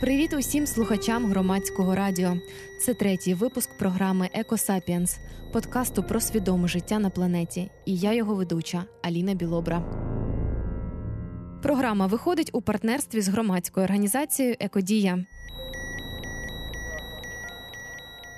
Привіт усім слухачам громадського радіо. Це третій випуск програми Екосапіенс, подкасту про свідоме життя на планеті. І я його ведуча Аліна Білобра. Програма виходить у партнерстві з громадською організацією Екодія.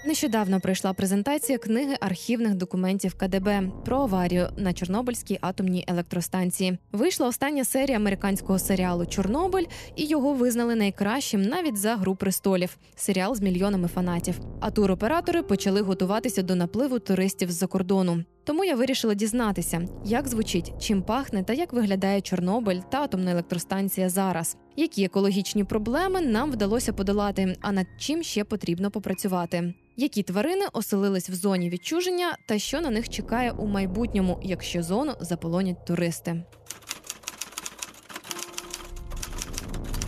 Нещодавно пройшла презентація книги архівних документів КДБ про аварію на Чорнобильській атомній електростанції. Вийшла остання серія американського серіалу Чорнобиль, і його визнали найкращим навіть за гру престолів серіал з мільйонами фанатів. А туроператори почали готуватися до напливу туристів з-за кордону. Тому я вирішила дізнатися, як звучить, чим пахне та як виглядає Чорнобиль та атомна електростанція зараз, які екологічні проблеми нам вдалося подолати, а над чим ще потрібно попрацювати. Які тварини оселились в зоні відчуження, та що на них чекає у майбутньому, якщо зону заполонять туристи?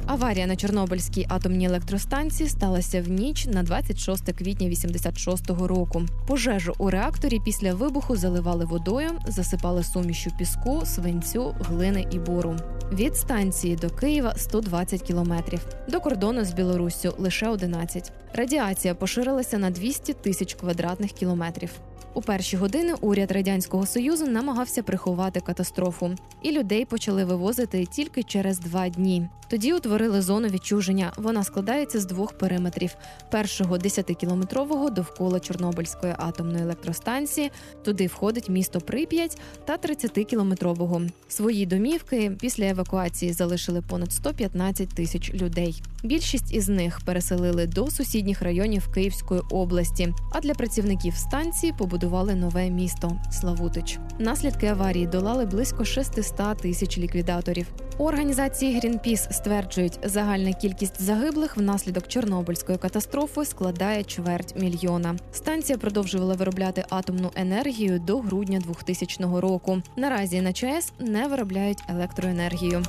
Аварія на Чорнобильській атомній електростанції сталася в ніч на 26 квітня 86-го року. Пожежу у реакторі після вибуху заливали водою, засипали сумішю піску, свинцю, глини і бору. Від станції до Києва 120 кілометрів, до кордону з Білоруссю лише 11. Радіація поширилася на 200 тисяч квадратних кілометрів. У перші години уряд радянського союзу намагався приховати катастрофу, і людей почали вивозити тільки через два дні. Тоді утворили зону відчуження. Вона складається з двох периметрів: першого 10-кілометрового довкола Чорнобильської атомної електростанції. Туди входить місто Прип'ять та 30-кілометрового. Свої домівки після евакуації залишили понад 115 тисяч людей. Більшість із них переселили до сусідніх районів Київської області. А для працівників станції побудували нове місто Славутич. Наслідки аварії долали близько 600 тисяч ліквідаторів. У організації Greenpeace стверджують, загальна кількість загиблих внаслідок Чорнобильської катастрофи складає чверть мільйона. Станція продовжувала виробляти атомну енергію до грудня 2000 року. Наразі на ЧАЕС не виробляють електроенергію.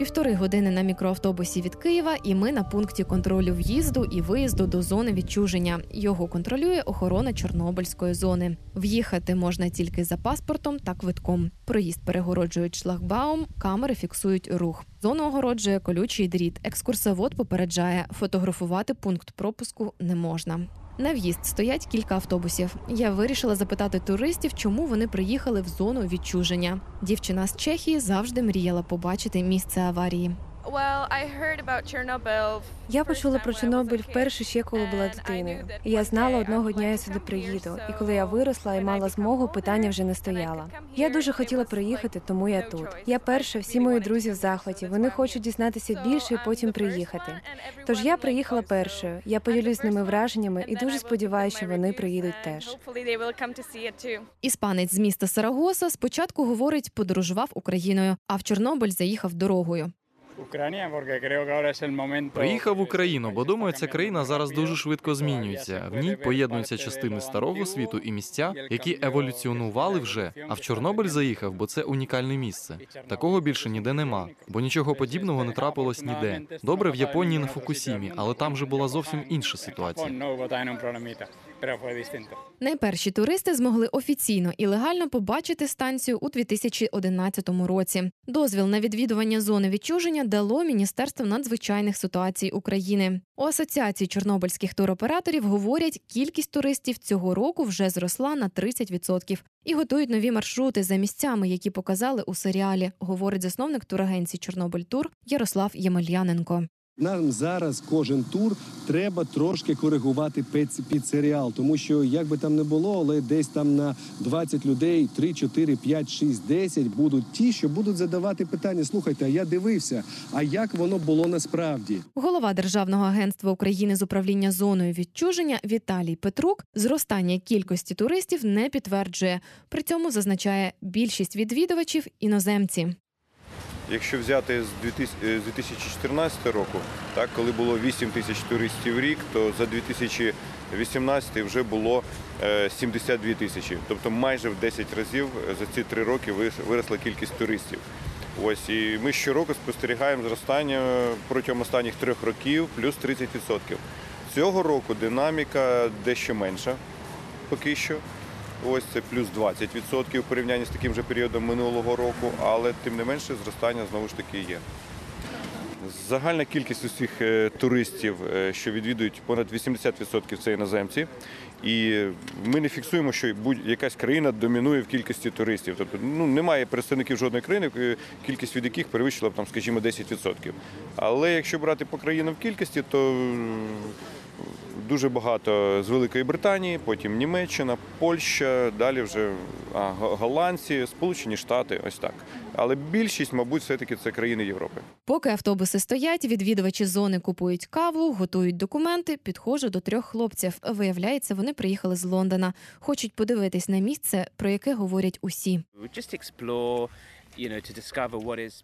Півтори години на мікроавтобусі від Києва, і ми на пункті контролю в'їзду і виїзду до зони відчуження. Його контролює охорона Чорнобильської зони. В'їхати можна тільки за паспортом та квитком. Проїзд перегороджують шлагбаум, камери фіксують рух. Зону огороджує колючий дріт. Екскурсовод попереджає, фотографувати пункт пропуску не можна. На в'їзд стоять кілька автобусів. Я вирішила запитати туристів, чому вони приїхали в зону відчуження. Дівчина з Чехії завжди мріяла побачити місце аварії. Я почула про Чорнобиль вперше ще коли була дитиною. І я знала, одного дня я сюди приїду. І коли я виросла і мала змогу, питання вже не стояло. Я дуже хотіла приїхати, тому я тут. Я перша, всі мої друзі в захваті. Вони хочуть дізнатися більше і потім приїхати. Тож я приїхала першою. Я поділюсь з ними враженнями і дуже сподіваюся, що вони приїдуть теж. Іспанець з міста Сарагоса спочатку говорить, подорожував Україною, а в Чорнобиль заїхав дорогою. Приїхав в Україну, бо думаю, ця країна зараз дуже швидко змінюється. В ній поєднуються частини старого світу і місця, які еволюціонували вже. А в Чорнобиль заїхав, бо це унікальне місце. Такого більше ніде нема, бо нічого подібного не трапилось ніде. Добре в Японії на Фукусімі, але там же була зовсім інша ситуація. Найперші туристи змогли офіційно і легально побачити станцію у 2011 році. Дозвіл на відвідування зони відчуження дало Міністерство надзвичайних ситуацій України. У асоціації чорнобильських туроператорів говорять, кількість туристів цього року вже зросла на 30% і готують нові маршрути за місцями, які показали у серіалі. Говорить засновник турагенції Чорнобиль Тур Ярослав Ємельяненко. Нам зараз кожен тур треба трошки коригувати під серіал, тому що як би там не було, але десь там на 20 людей 3, 4, 5, 6, 10 будуть ті, що будуть задавати питання. Слухайте, а я дивився. А як воно було насправді? Голова Державного агентства України з управління зоною відчуження Віталій Петрук зростання кількості туристів не підтверджує. При цьому зазначає більшість відвідувачів іноземці. Якщо взяти з 2014 року, так коли було 8 тисяч туристів в рік, то за 2018 вже було 72 тисячі. Тобто майже в 10 разів за ці три роки виросла кількість туристів. Ось і ми щороку спостерігаємо зростання протягом останніх трьох років плюс 30%. Цього року динаміка дещо менша поки що. Ось це плюс 20% в порівнянні з таким же періодом минулого року, але тим не менше зростання знову ж таки є. Загальна кількість усіх е, туристів, е, що відвідують понад 80% це іноземці. І ми не фіксуємо, що будь-якась країна домінує в кількості туристів. Тобто ну, немає представників жодної країни, е, кількість від яких перевищила б там, скажімо, 10%. Але якщо брати по країнам в кількості, то дуже багато з Великої Британії, потім Німеччина, Польща, далі вже а, голландці, Сполучені Штати, ось так. Але більшість, мабуть, все-таки це країни Європи. Поки автобуси стоять, відвідувачі зони купують каву, готують документи. Підходжу до трьох хлопців. Виявляється, вони приїхали з Лондона. Хочуть подивитись на місце, про яке говорять усі.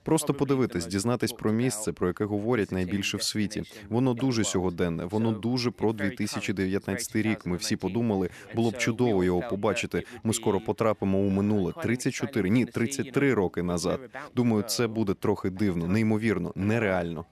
Просто подивитись, дізнатись про місце, про яке говорять найбільше в світі. Воно дуже сьогоденне, воно дуже про 2019 рік. Ми всі подумали, було б чудово його побачити. Ми скоро потрапимо у минуле 34, ні, 33 роки назад. Думаю, це буде трохи дивно, неймовірно, нереально.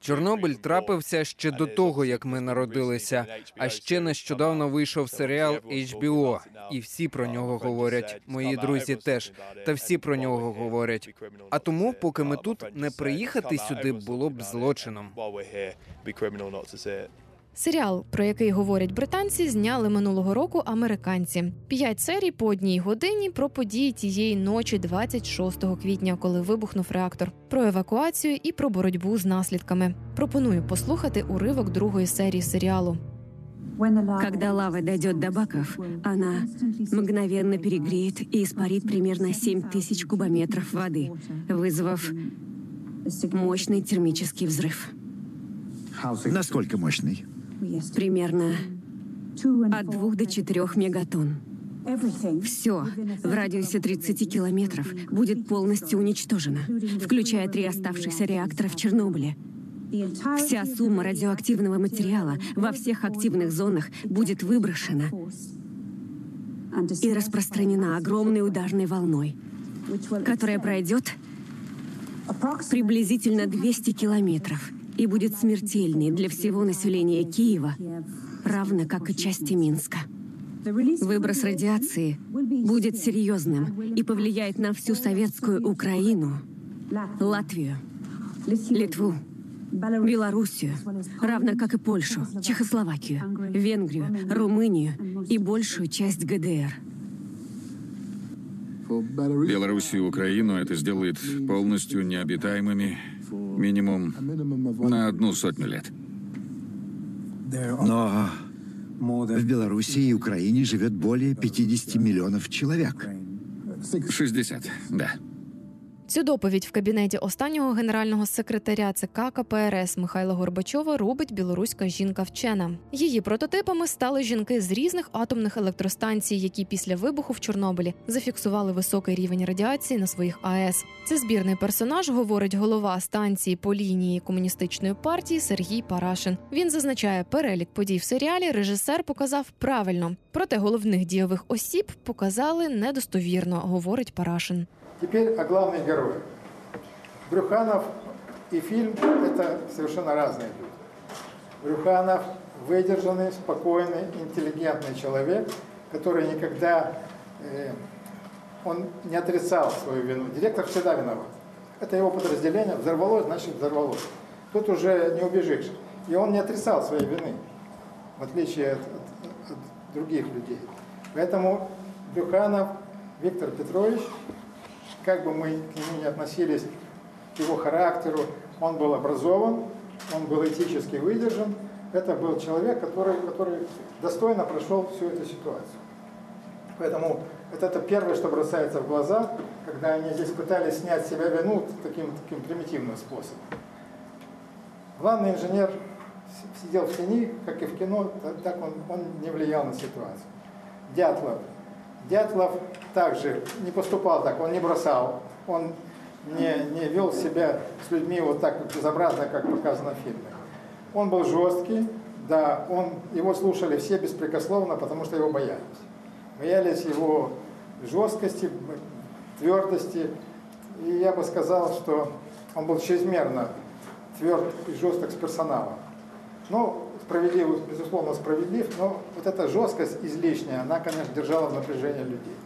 Чорнобиль трапився ще до того, як ми народилися. А ще нещодавно вийшов серіал HBO, і всі про нього говорять. Мої друзі теж та всі про нього говорять. А тому, поки ми тут не приїхати сюди, було б злочином. Серіал, про який говорять британці, зняли минулого року американці. П'ять серій по одній годині про події тієї ночі, 26 квітня, коли вибухнув реактор, про евакуацію і про боротьбу з наслідками. Пропоную послухати уривок другої серії серіалу. Когда лава дойдет до баков, она мгновенно перегреет и испарит примерно 7 тысяч кубометров воды, вызвав мощный термический взрыв. Насколько мощный? Примерно от 2 до 4 мегатонн. Все в радиусе 30 километров будет полностью уничтожено, включая три оставшихся реактора в Чернобыле. Вся сумма радиоактивного материала во всех активных зонах будет выброшена и распространена огромной ударной волной, которая пройдет приблизительно 200 километров и будет смертельной для всего населения Киева, равно как и части Минска. Выброс радиации будет серьезным и повлияет на всю советскую Украину, Латвию, Литву, Белоруссию, равно как и Польшу, Чехословакию, Венгрию, Румынию и большую часть ГДР. Белоруссию и Украину это сделает полностью необитаемыми минимум на одну сотню лет. Но в Беларуси и Украине живет более 50 миллионов человек. 60, да. Цю доповідь в кабінеті останнього генерального секретаря ЦК КПРС Михайла Горбачова робить білоруська жінка-вчена. Її прототипами стали жінки з різних атомних електростанцій, які після вибуху в Чорнобилі зафіксували високий рівень радіації на своїх АЕС. Це збірний персонаж, говорить голова станції по лінії комуністичної партії Сергій Парашин. Він зазначає, перелік подій в серіалі режисер показав правильно, проте головних дійових осіб показали недостовірно, говорить Парашин. Теперь о главных героях. Брюханов и фильм – это совершенно разные люди. Брюханов – выдержанный, спокойный, интеллигентный человек, который никогда э, он не отрицал свою вину. Директор всегда виноват. Это его подразделение. Взорвалось, значит взорвалось. Тут уже не убежишь. И он не отрицал своей вины, в отличие от, от- от других людей. Поэтому Брюханов Виктор Петрович как бы мы к нему не относились, к его характеру, он был образован, он был этически выдержан. Это был человек, который, который достойно прошел всю эту ситуацию. Поэтому вот это первое, что бросается в глаза, когда они здесь пытались снять себя вину таким, таким примитивным способом. Главный инженер сидел в тени, как и в кино, та- так он, он не влиял на ситуацию. Дятлов. Дятлов также не поступал так, он не бросал, он не, не вел себя с людьми вот так вот безобразно, как показано в фильме. Он был жесткий, да, он, его слушали все беспрекословно, потому что его боялись. Боялись его жесткости, твердости. И я бы сказал, что он был чрезмерно тверд и жесток с персоналом. Ну, справедлив, безусловно, справедлив, но вот эта жесткость излишняя, она, конечно, держала в напряжении людей.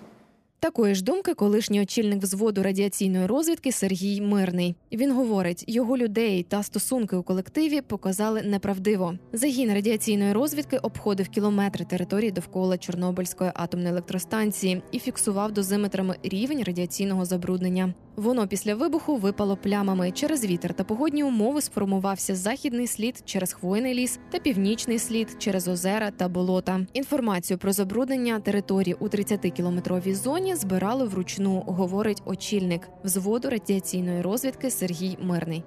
Такої ж думки колишній очільник взводу радіаційної розвідки Сергій Мирний. Він говорить, його людей та стосунки у колективі показали неправдиво. Загін радіаційної розвідки обходив кілометри території довкола Чорнобильської атомної електростанції і фіксував дозиметрами рівень радіаційного забруднення. Воно після вибуху випало плямами. Через вітер та погодні умови сформувався західний слід через хвойний ліс та північний слід через озера та болота. Інформацію про забруднення території у 30-кілометровій зоні збирали вручну, говорить очільник взводу радіаційної розвідки Сергій Мирний.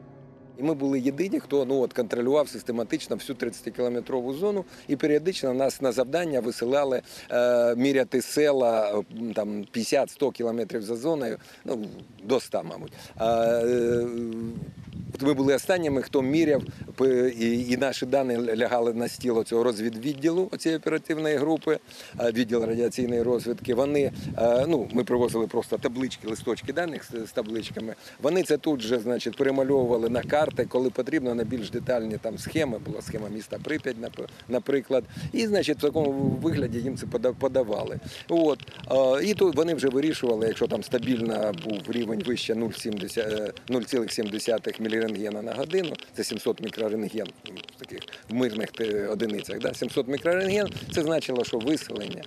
І ми були єдині, хто ну от контролював систематично всю 30-кілометрову зону, і періодично нас на завдання висилали е, міряти села е, там 50-100 кілометрів за зоною, ну до 100, мабуть. Е, От ми були останніми, хто міряв, і, наші дані лягали на стіл цього розвідвідділу цієї оперативної групи, відділ радіаційної розвідки. Вони е, ну ми привозили просто таблички, листочки даних з, табличками. Вони це тут же, значить, перемальовували на карти, коли потрібно на більш детальні там схеми. Була схема міста Прип'ять, наприклад. І значить, в такому вигляді їм це подавали. От і тут вони вже вирішували, якщо там стабільно був рівень вище 0,70, е, 0,7 мілірентгена на годину, це 700 мікрорентген в таких в мирних одиницях. Да? 700 мікрорентген це значило, що виселення.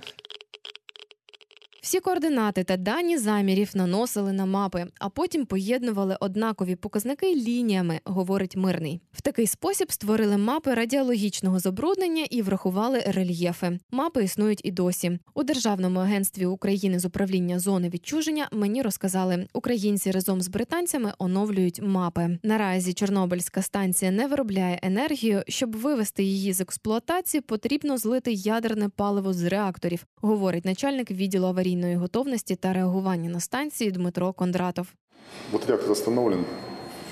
Всі координати та дані замірів наносили на мапи, а потім поєднували однакові показники лініями, говорить мирний. В такий спосіб створили мапи радіологічного забруднення і врахували рельєфи. Мапи існують і досі. У Державному агентстві України з управління зони відчуження мені розказали, українці разом з британцями оновлюють мапи. Наразі Чорнобильська станція не виробляє енергію. Щоб вивести її з експлуатації, потрібно злити ядерне паливо з реакторів, говорить начальник відділу аварійної готовності та реагування на станції Дмитро Кондратов. Вот реактор остановлен,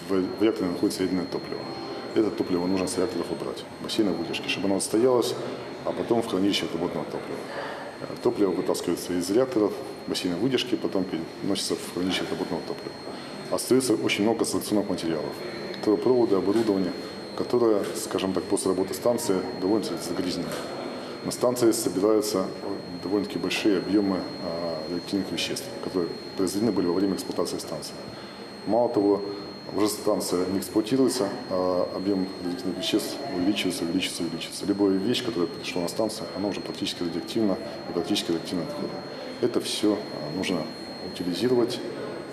в в реакторе находится ядерное топливо. Это топливо нужно с реакторов убрать, бассейна выдержки, чтобы оно отстоялось, а потом в хранилище отработанного топлива. Э, Топливо вытаскивается из реакторов, бассейна выдержки, потом переносится в хранилище отработанного топлива. Остается очень много санкционных материалов. Трубопроводы, оборудование, которое, скажем так, после работы станции довольно загрязнено. На станции собираются э, довольно-таки большие объемы а, радиоактивных веществ, которые произведены были во время эксплуатации станции. Мало того, уже станция не эксплуатируется, а объем радиоактивных веществ увеличивается, увеличивается, увеличивается. Любая вещь, которая пришла на станцию, она уже практически радиоактивна и практически радиоактивно отхода. Это все нужно утилизировать,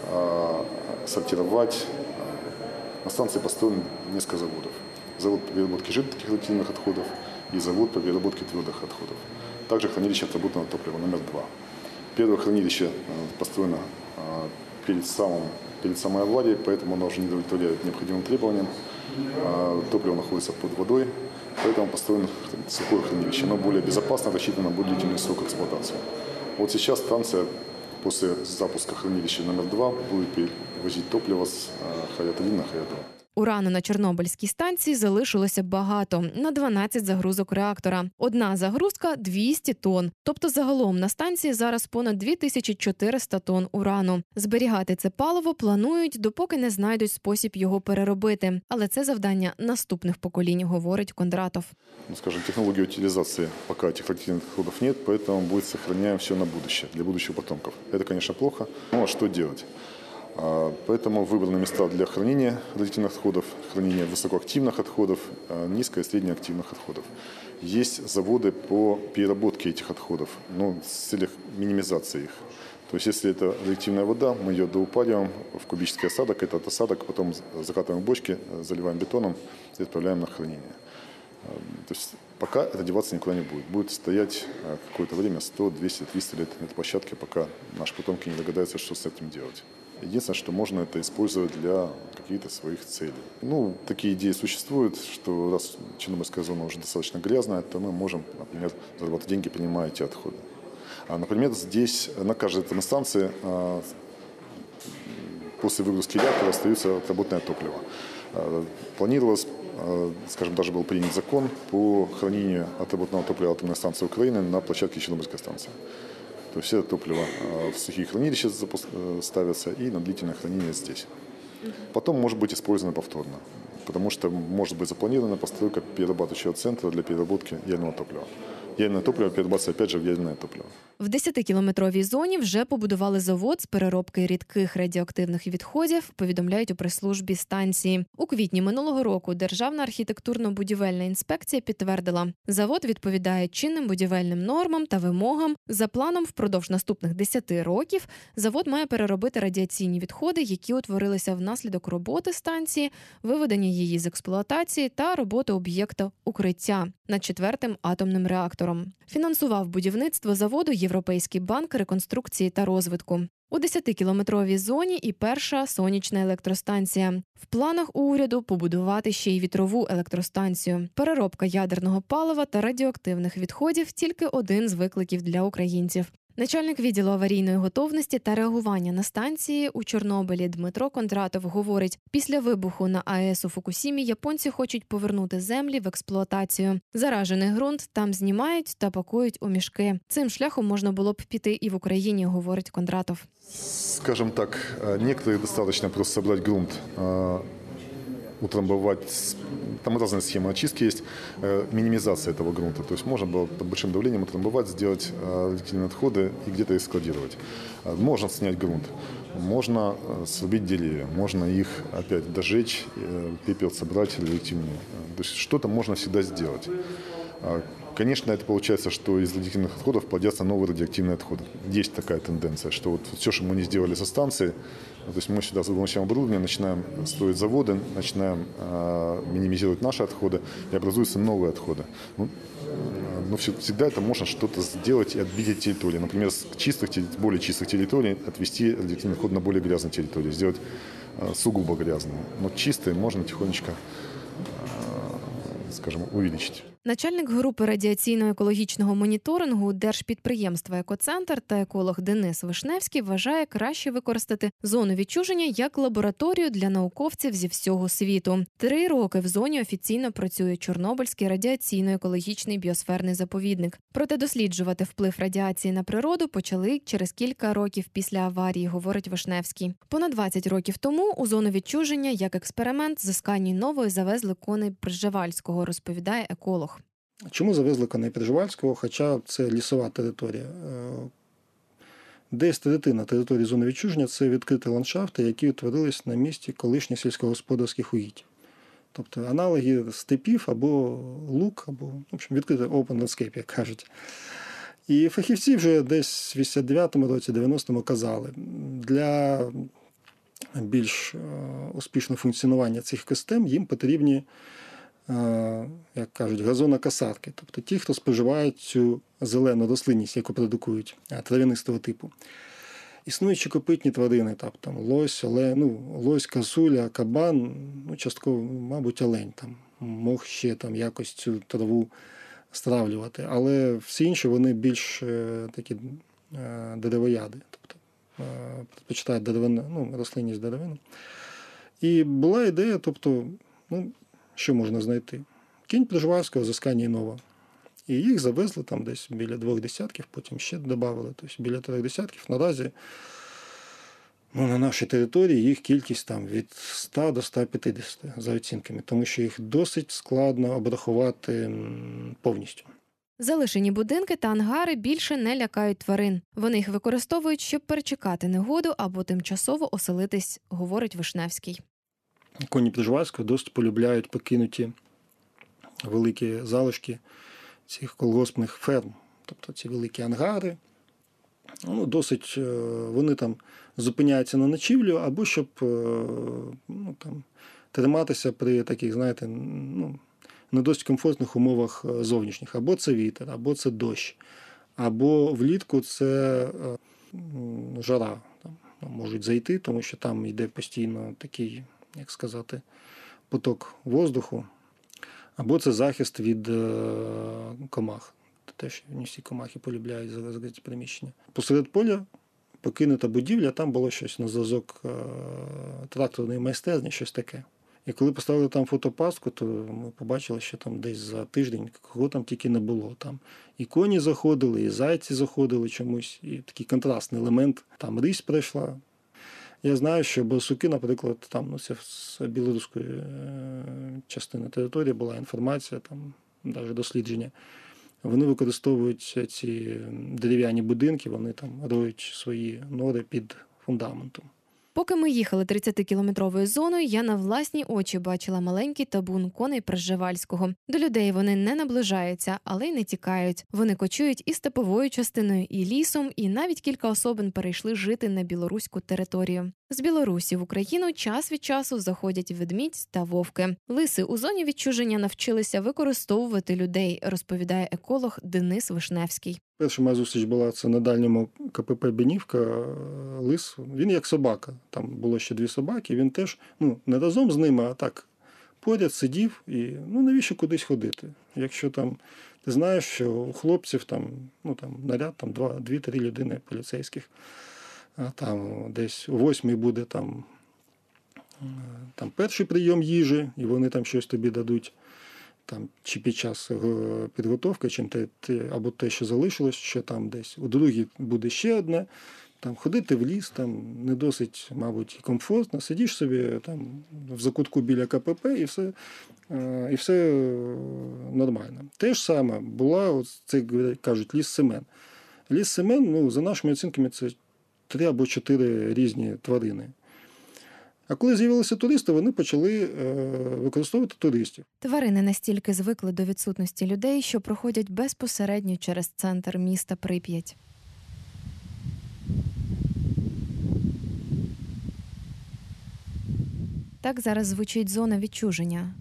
а, сортировать. А, На станции построено несколько заводов. Завод по переработке жидких радиоактивных отходов и завод по переработке твердых отходов. Также хранилище отработанного топлива номер два. Первое хранилище э, построено э, перед, самым, перед самой аварией, поэтому оно уже не удовлетворяет необходимым требованиям. А, Топливо находится под водой, поэтому построено сухое хранилище. Оно более безопасно, рассчитано на более длительный срок эксплуатации. Вот сейчас станция после запуска хранилища номер два будет перевозить топливо с э, Хаят-1 на Хаят-2. Урану на Чорнобильській станції залишилося багато на 12 загрузок реактора. Одна загрузка 200 тонн. Тобто загалом на станції зараз понад 2400 тонн урану. Зберігати це паливо планують, допоки не знайдуть спосіб його переробити. Але це завдання наступних поколінь, говорить Кондратов. ну, скажем, технологии утилизации пока этих радиоактивных отходов нет, поэтому будет сохраняем все на будущее, для будущих потомков. Это, конечно, плохо, но что делать? А, Поэтому выбраны места для хранения радиоактивных отходов, хранения высокоактивных отходов, а, низко- и среднеактивных отходов. Есть заводы по переработке этих отходов, но с целях минимизации их. То есть, если это радиоактивная вода, мы ее доупариваем в кубический осадок, этот осадок потом закатываем в бочки, заливаем бетоном и отправляем на хранение. Э, То есть пока это деваться никуда не будет. Будет стоять какое-то время, 100, 200, 300 лет на этой площадке, пока наши потомки не догадаются, что с этим делать. Единственное, что можно это использовать для каких-то своих целей. Ну, такие идеи существуют, что раз Чернобыльская зона уже достаточно грязная, то мы можем, например, зарабатывать деньги, принимая эти отходы. А, например, здесь на каждой атомной станции а, после выгрузки реактора остается отработанное топливо. Э, Планировалось, э, скажем, даже был принят закон по хранению отработанного топлива атомной станции Украины на площадке Чернобыльской станции. То есть все топливо э, в сухие хранилища э, ставится и на длительное хранение здесь. Потом может быть использовано повторно, потому что может быть запланирована постройка перерабатывающего центра для переработки ядерного топлива. Ядерное топливо перерабатывается опять же в ядерное топливо. В 10-кілометровій зоні вже побудували завод з переробки рідких радіоактивних відходів. Повідомляють у прес-службі станції. У квітні минулого року Державна архітектурно-будівельна інспекція підтвердила, завод відповідає чинним будівельним нормам та вимогам. За планом, впродовж наступних 10 років завод має переробити радіаційні відходи, які утворилися внаслідок роботи станції, виведення її з експлуатації та роботи об'єкта укриття над четвертим атомним реактором. Фінансував будівництво заводу Європейський банк реконструкції та розвитку. У 10-кілометровій зоні і перша сонячна електростанція. В планах уряду побудувати ще й вітрову електростанцію. Переробка ядерного палива та радіоактивних відходів тільки один з викликів для українців. Начальник відділу аварійної готовності та реагування на станції у Чорнобилі Дмитро Кондратов говорить: після вибуху на АЕС у Фукусімі японці хочуть повернути землі в експлуатацію. Заражений ґрунт там знімають та пакують у мішки. Цим шляхом можна було б піти і в Україні, говорить Кондратов. Скажем так, э, некоторые достаточно просто собрать грунт, э, утрамбовать. Там разные схемы очистки есть, э, минимизация этого грунта. То есть можно было под большим давлением утрамбовать, сделать э, радиоактивные отходы и где-то их складировать. Э, Можно снять грунт, можно срубить деревья, можно их опять дожечь, пепел собрать радиоактивный. Э, То есть что-то можно всегда сделать. Конечно, это получается, что из радиоактивных отходов плодятся новые радиоактивные отходы. Есть такая тенденция, что вот все, что мы не сделали со станции, то есть мы сюда с помощью оборудования начинаем строить заводы, начинаем э, минимизировать наши отходы, и образуются новые отходы. Ну, но все- всегда это можно что-то сделать и отбить эти территории. Например, с чистых, более чистых территорий отвести радиоактивный отход на более грязные территории, сделать э, сугубо грязные. Но чистые можно тихонечко, э, скажем, увеличить. Начальник групи радіаційно-екологічного моніторингу держпідприємства Екоцентр та еколог Денис Вишневський вважає краще використати зону відчуження як лабораторію для науковців зі всього світу. Три роки в зоні офіційно працює Чорнобильський радіаційно-екологічний біосферний заповідник. Проте досліджувати вплив радіації на природу почали через кілька років після аварії, говорить Вишневський. Понад 20 років тому у зону відчуження як експеримент з Нової завезли коней Пржевальського, розповідає еколог. Чому завезли коней Приживальського, хоча це лісова територія? Е, Десь третина території зони відчуження це відкриті ландшафти, які утворились на місці колишніх сільськогосподарських угідь. Тобто аналоги степів або лук, або в общем, відкритий open landscape, як кажуть. І фахівці вже десь в 89-му році, 90-му казали, для більш е, успішного функціонування цих екосистем їм потрібні як кажуть, газонокосарки, тобто ті, хто споживають цю зелену рослинність, яку продукують е, трав'янистого типу. Існуючі копитні тварини, там лось, оле, ну, лось, косуля, кабан, ну, частково, мабуть, олень там, мог ще там якось цю траву стравлювати. Але всі інші вони більш е, такі е, деревояди, тобто е, предпочитають деревину, ну, рослинність деревину. І була ідея, тобто, ну, що можна знайти? Кінь Прижварського з Асканії Нова. І їх завезли там десь біля двох десятків, потім ще додали, тобто біля трьох десятків. Наразі ну, на нашій території їх кількість там від 100 до 150 за оцінками, тому що їх досить складно обрахувати повністю. Залишені будинки та ангари більше не лякають тварин. Вони їх використовують, щоб перечекати негоду або тимчасово оселитись, говорить Вишневський. Коні Прижварського досить полюбляють покинуті великі залишки цих колгоспних ферм, тобто ці великі ангари. Ну, досить е, вони там зупиняються на ночівлю, або щоб е, ну, там, триматися при таких, знаєте, ну, не досить комфортних умовах е, зовнішніх. Або це вітер, або це дощ, або влітку це жара. Там, ну, можуть зайти, тому що там йде постійно такий, як сказати, поток воздуху, або це захист від е, комах. Теж не всі комахи полюбляють закриті приміщення. Посеред поля покинута будівля, там було щось на зразок е, тракторної майстерні, щось таке. І коли поставили там фотопастку, то ми побачили, що там десь за тиждень кого там тільки не було. Там і коні заходили, і зайці заходили чомусь, і такий контрастний елемент. Там рись прийшла. Я знаю, що Борсуки, наприклад, там ну, це з білоруської е, частини території була інформація, там навіть дослідження, Вони використовують ці дерев'яні будинки, вони там роють свої нори під фундаментом. Поки ми їхали 30-кілометровою зоною, я на власні очі бачила маленький табун коней Пржевальського. До людей вони не наближаються, але й не тікають. Вони кочують і степовою частиною, і лісом, і навіть кілька особин перейшли жити на білоруську територію. З Білорусі в Україну час від часу заходять ведмідь та вовки. Лиси у зоні відчуження навчилися використовувати людей, розповідає еколог Денис Вишневський. Перша моя зустріч була це на дальньому КПП Бенівка. Лис він як собака. Там було ще дві собаки. Він теж ну не разом з ними, а так поряд сидів і ну навіщо кудись ходити? Якщо там ти знаєш, що у хлопців там ну там наряд, там два, дві-три людини поліцейських, там десь у восьмій буде там. Там перший прийом їжі, і вони там щось тобі дадуть там чи під час підготовки, чим те, те або те, що залишилось, що там десь. У другій буде ще одне. Там ходити в ліс, там не досить, мабуть, комфортно. Сидиш собі там в закутку біля КПП і все і все нормально. Те ж саме була, от це кажуть, ліс Семен. Ліс Семен, ну, за нашими оцінками, це три або чотири різні тварини. А коли з'явилися туристи, вони почали е, використовувати туристів. Тварини настільки звикли до відсутності людей, що проходять безпосередньо через центр міста Прип'ять. Так зараз звучить зона відчуження.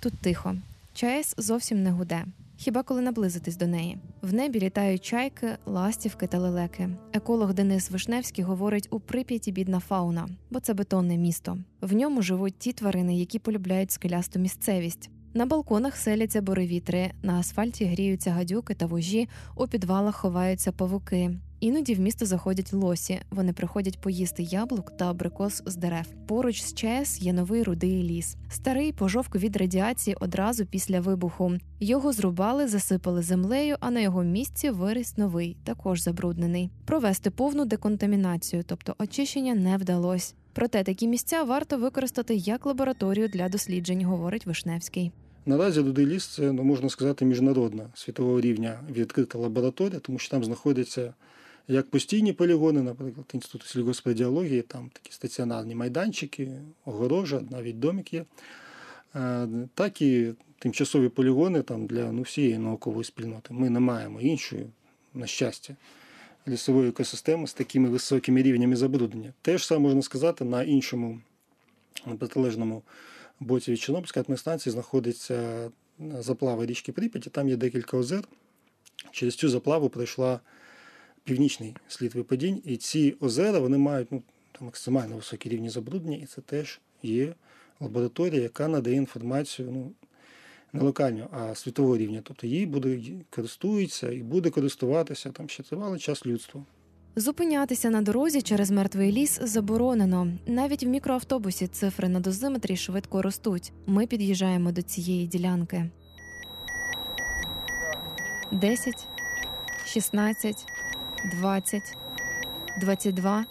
Тут тихо. ЧАЕС зовсім не гуде. Хіба коли наблизитись до неї? В небі літають чайки, ластівки та лелеки. Еколог Денис Вишневський говорить у прип'яті бідна фауна, бо це бетонне місто. В ньому живуть ті тварини, які полюбляють скелясту місцевість. На балконах селяться буревітри, на асфальті гріються гадюки та вожі, у підвалах ховаються павуки. Іноді в місто заходять лосі. Вони приходять поїсти яблук та абрикос з дерев. Поруч з ЧАЕС є новий рудий ліс. Старий пожовк від радіації одразу після вибуху. Його зрубали, засипали землею, а на його місці виріс новий, також забруднений. Провести повну деконтамінацію, тобто очищення, не вдалося. Проте такі місця варто використати як лабораторію для досліджень, говорить Вишневський. Наразі Рудий ліс це ну, можна сказати міжнародна світового рівня відкрита лабораторія, тому що там знаходяться як постійні полігони, наприклад, Інституту сільгоспрадіології, там такі стаціонарні майданчики, огорожа, навіть домик є, е, так і тимчасові полігони там для ну, всієї наукової спільноти. Ми не маємо іншої, на щастя, лісової екосистеми з такими високими рівнями забруднення. Те ж саме можна сказати на іншому на протилежному боці від Чорнобильської атмостанції знаходиться заплава річки Прип'яті, там є декілька озер. Через цю заплаву пройшла північний слід випадінь, і ці озера вони мають ну, там, максимально високі рівні забруднення, і це теж є лабораторія, яка надає інформацію ну, не локальну, а світового рівня. Тобто їй буде користується і буде користуватися там ще тривалий час людство. Зупинятися на дорозі через мертвий ліс заборонено. Навіть в мікроавтобусі цифри на дозиметрі швидко ростуть. Ми під'їжджаємо до цієї ділянки. 10, 16, 20, 22,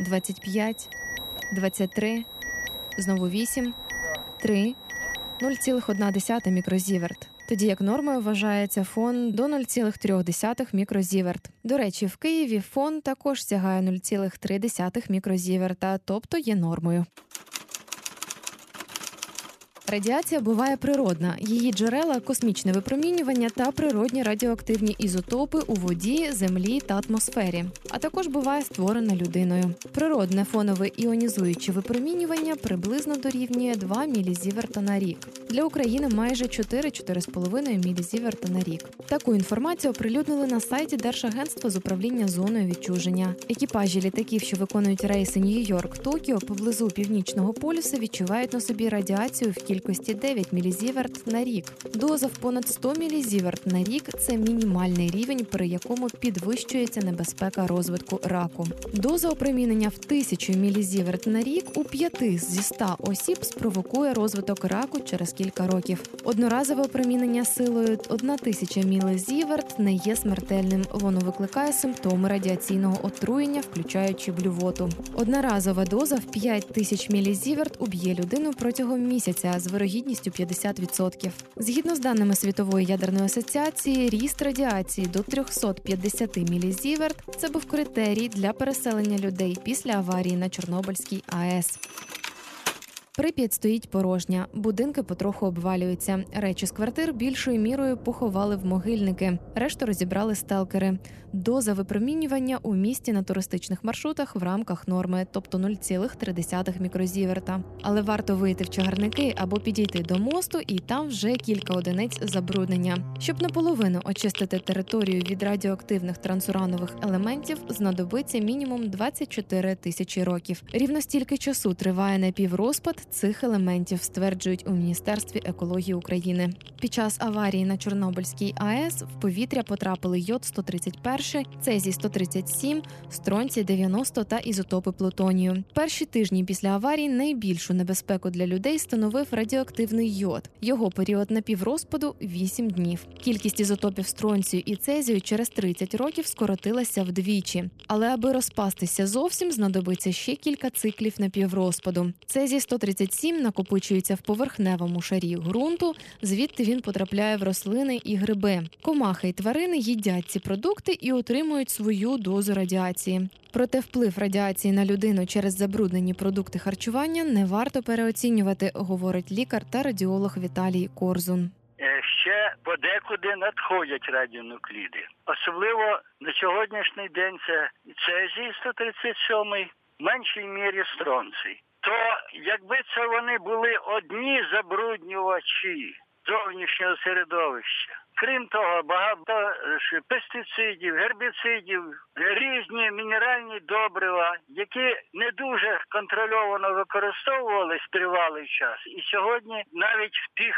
25, 23, знову 8, 3, 0,1 мікрозіверт. Тоді як нормою вважається фон до 0,3 мікрозіверт. До речі, в Києві фон також сягає 0,3 мікрозіверта, тобто є нормою. Радіація буває природна. Її джерела космічне випромінювання та природні радіоактивні ізотопи у воді, землі та атмосфері. А також буває створена людиною. Природне фонове іонізуюче випромінювання приблизно дорівнює 2 мілізіверта на рік. Для України майже 4-4,5 мілізіверта на рік. Таку інформацію оприлюднили на сайті Держагентства з управління зоною відчуження. Екіпажі літаків, що виконують рейси Нью-Йорк, Токіо, поблизу північного полюса, відчувають на собі радіацію в кількості кількості 9 мілізіверт на рік. Доза в понад 100 мілізіверт на рік це мінімальний рівень, при якому підвищується небезпека розвитку раку. Доза опромінення в 1000 мілізіверт на рік у 5 зі 100 осіб спровокує розвиток раку через кілька років. Одноразове опромінення силою 1000 мілізіверт не є смертельним. Воно викликає симптоми радіаційного отруєння, включаючи блювоту. Одноразова доза в 5000 мілізіверт уб'є людину протягом місяця з вирогідністю 50%. Згідно з даними світової ядерної асоціації, ріст радіації до 350 мілізіверт – це був критерій для переселення людей після аварії на Чорнобильській АЕС. Прип'ять стоїть порожня, будинки потроху обвалюються. Речі з квартир більшою мірою поховали в могильники, решту розібрали сталкери. Доза випромінювання у місті на туристичних маршрутах в рамках норми, тобто 0,3 мікрозіверта. Але варто вийти в чагарники або підійти до мосту, і там вже кілька одиниць забруднення. Щоб наполовину очистити територію від радіоактивних трансуранових елементів, знадобиться мінімум 24 тисячі років. Рівно стільки часу триває напіврозпад цих елементів, стверджують у міністерстві екології України. Під час аварії на Чорнобильській АЕС в повітря потрапили йод 131, цезій 137, стронці 90 та ізотопи плутонію. Перші тижні після аварії найбільшу небезпеку для людей становив радіоактивний йод. Його період напіврозпаду – 8 днів. Кількість ізотопів стронцію і цезію через 30 років скоротилася вдвічі. Але аби розпастися зовсім, знадобиться ще кілька циклів напіврозпаду. Цезій 137 накопичується в поверхневому шарі ґрунту, звідти він потрапляє в рослини і гриби. Комахи й тварини їдять ці продукти і отримують свою дозу радіації. Проте вплив радіації на людину через забруднені продукти харчування не варто переоцінювати, говорить лікар та радіолог Віталій Корзун. Ще подекуди надходять радіонукліди. Особливо на сьогоднішній день це цезій 137, в меншій мірі стронцій. То якби це вони були одні забруднювачі зовнішнього середовища, крім того, багато пестицидів, гербіцидів, різні мінеральні добрива, які не дуже контрольовано використовувались тривалий час, і сьогодні навіть в тих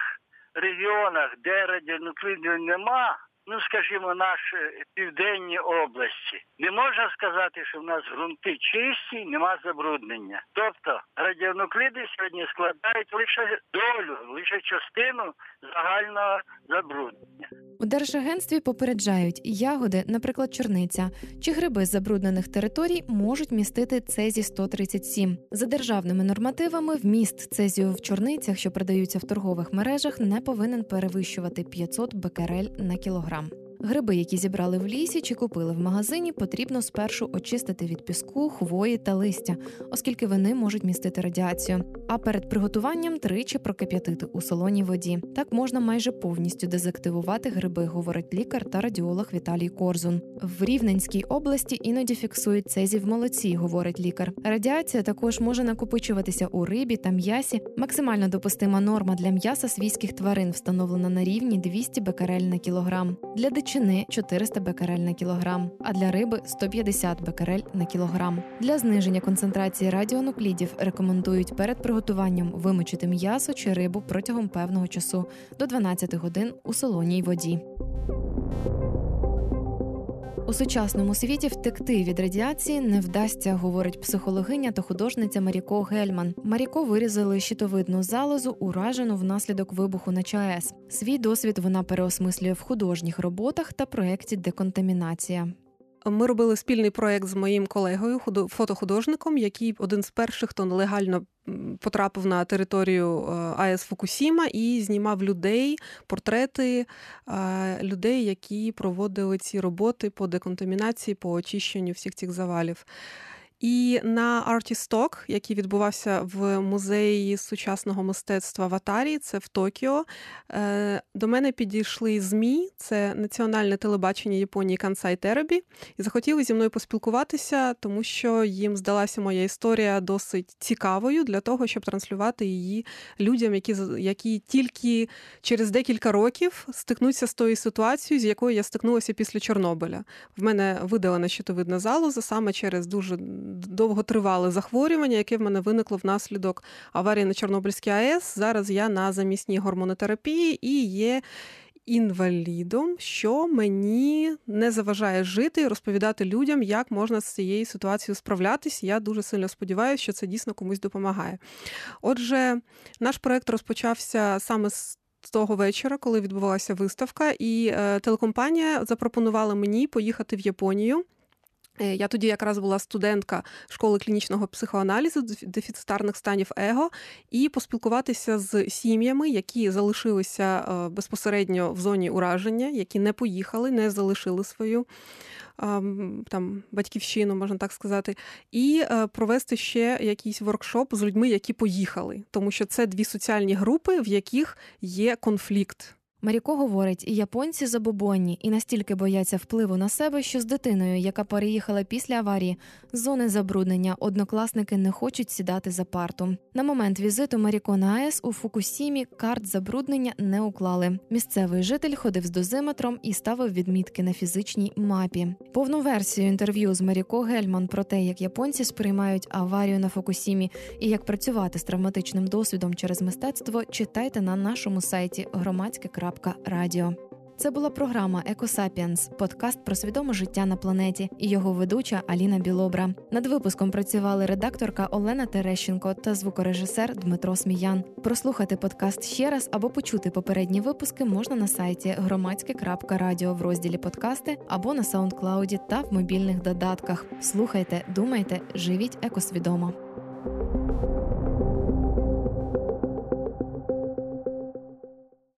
регіонах, де радіонуклідів нема, ну скажімо, наші південні області, не можна сказати, що в нас ґрунти чисті, нема забруднення. Тобто радіонукліди сьогодні складають лише долю, лише частину загального забруднення. У Держагентстві попереджають, ягоди, наприклад, чорниця чи гриби з забруднених територій можуть містити цезі 137 За державними нормативами, вміст цезію в чорницях, що продаються в торгових мережах, не повинен перевищувати 500 бекерель на кілограм. Гриби, які зібрали в лісі чи купили в магазині, потрібно спершу очистити від піску, хвої та листя, оскільки вони можуть містити радіацію. А перед приготуванням тричі прокип'ятити у солоній воді. Так можна майже повністю дезактивувати гриби, говорить лікар та радіолог Віталій Корзун. В Рівненській області іноді фіксують цезі в молоці, говорить лікар. Радіація також може накопичуватися у рибі та м'ясі. Максимально допустима норма для м'яса свійських тварин встановлена на рівні 200 бекерель на кілограм. Для дичини 400 бекерель на кілограм, а для риби 150 бекерель на кілограм. Для зниження концентрації радіонуклідів рекомендують перед приготуванням вимочити м'ясо чи рибу протягом певного часу до 12 годин у солоній воді. У сучасному світі втекти від радіації не вдасться, говорить психологиня та художниця Маріко Гельман. Маріко вирізали щитовидну залозу, уражену внаслідок вибуху на ЧАЕС. Свій досвід вона переосмислює в художніх роботах та проєкті Деконтамінація. Ми робили спільний проєкт з моїм колегою, фотохудожником, який один з перших, хто нелегально потрапив на територію АЕС Фукусіма і знімав людей, портрети людей, які проводили ці роботи по деконтамінації, по очищенню всіх цих завалів. І на Артісток, який відбувався в музеї сучасного мистецтва в Атарі, це в Токіо, до мене підійшли ЗМІ, це національне телебачення Японії Кансай Теребі, і захотіли зі мною поспілкуватися, тому що їм здалася моя історія досить цікавою для того, щоб транслювати її людям, які які тільки через декілька років стикнуться з тою ситуацією, з якою я стикнулася після Чорнобиля. В мене видалена щитовидна залоза саме через дуже довготривале захворювання, яке в мене виникло внаслідок аварії на Чорнобильській АЕС. Зараз я на замісній гормонотерапії і є. Інвалідом, що мені не заважає жити і розповідати людям, як можна з цією ситуацією справлятись. Я дуже сильно сподіваюся, що це дійсно комусь допомагає. Отже, наш проект розпочався саме з того вечора, коли відбувалася виставка, і е, телекомпанія запропонувала мені поїхати в Японію я тоді якраз була студентка школи клінічного психоаналізу дефіцитарних станів его, і поспілкуватися з сім'ями, які залишилися е, безпосередньо в зоні ураження, які не поїхали, не залишили свою там батьківщину, можна так сказати, і е, провести ще якийсь воркшоп з людьми, які поїхали, тому що це дві соціальні групи, в яких є конфлікт. Маріко говорить, і японці забобонні і настільки бояться впливу на себе, що з дитиною, яка переїхала після аварії, з зони забруднення однокласники не хочуть сідати за парту. На момент візиту Маріко на АЕС у Фукусімі карт забруднення не уклали. Місцевий житель ходив з дозиметром і ставив відмітки на фізичній мапі. Повну версію інтерв'ю з Маріко Гельман про те, як японці сприймають аварію на Фукусімі і як працювати з травматичним досвідом через мистецтво, читайте на нашому сайті громадське радіо. Це була програма Екосапіенс, подкаст про свідоме життя на планеті і його ведуча Аліна Білобра. Над випуском працювали редакторка Олена Терещенко та звукорежисер Дмитро Сміян. Прослухати подкаст ще раз або почути попередні випуски можна на сайті громадське.радіо в розділі подкасти або на саундклауді та в мобільних додатках. Слухайте, думайте, живіть екосвідомо.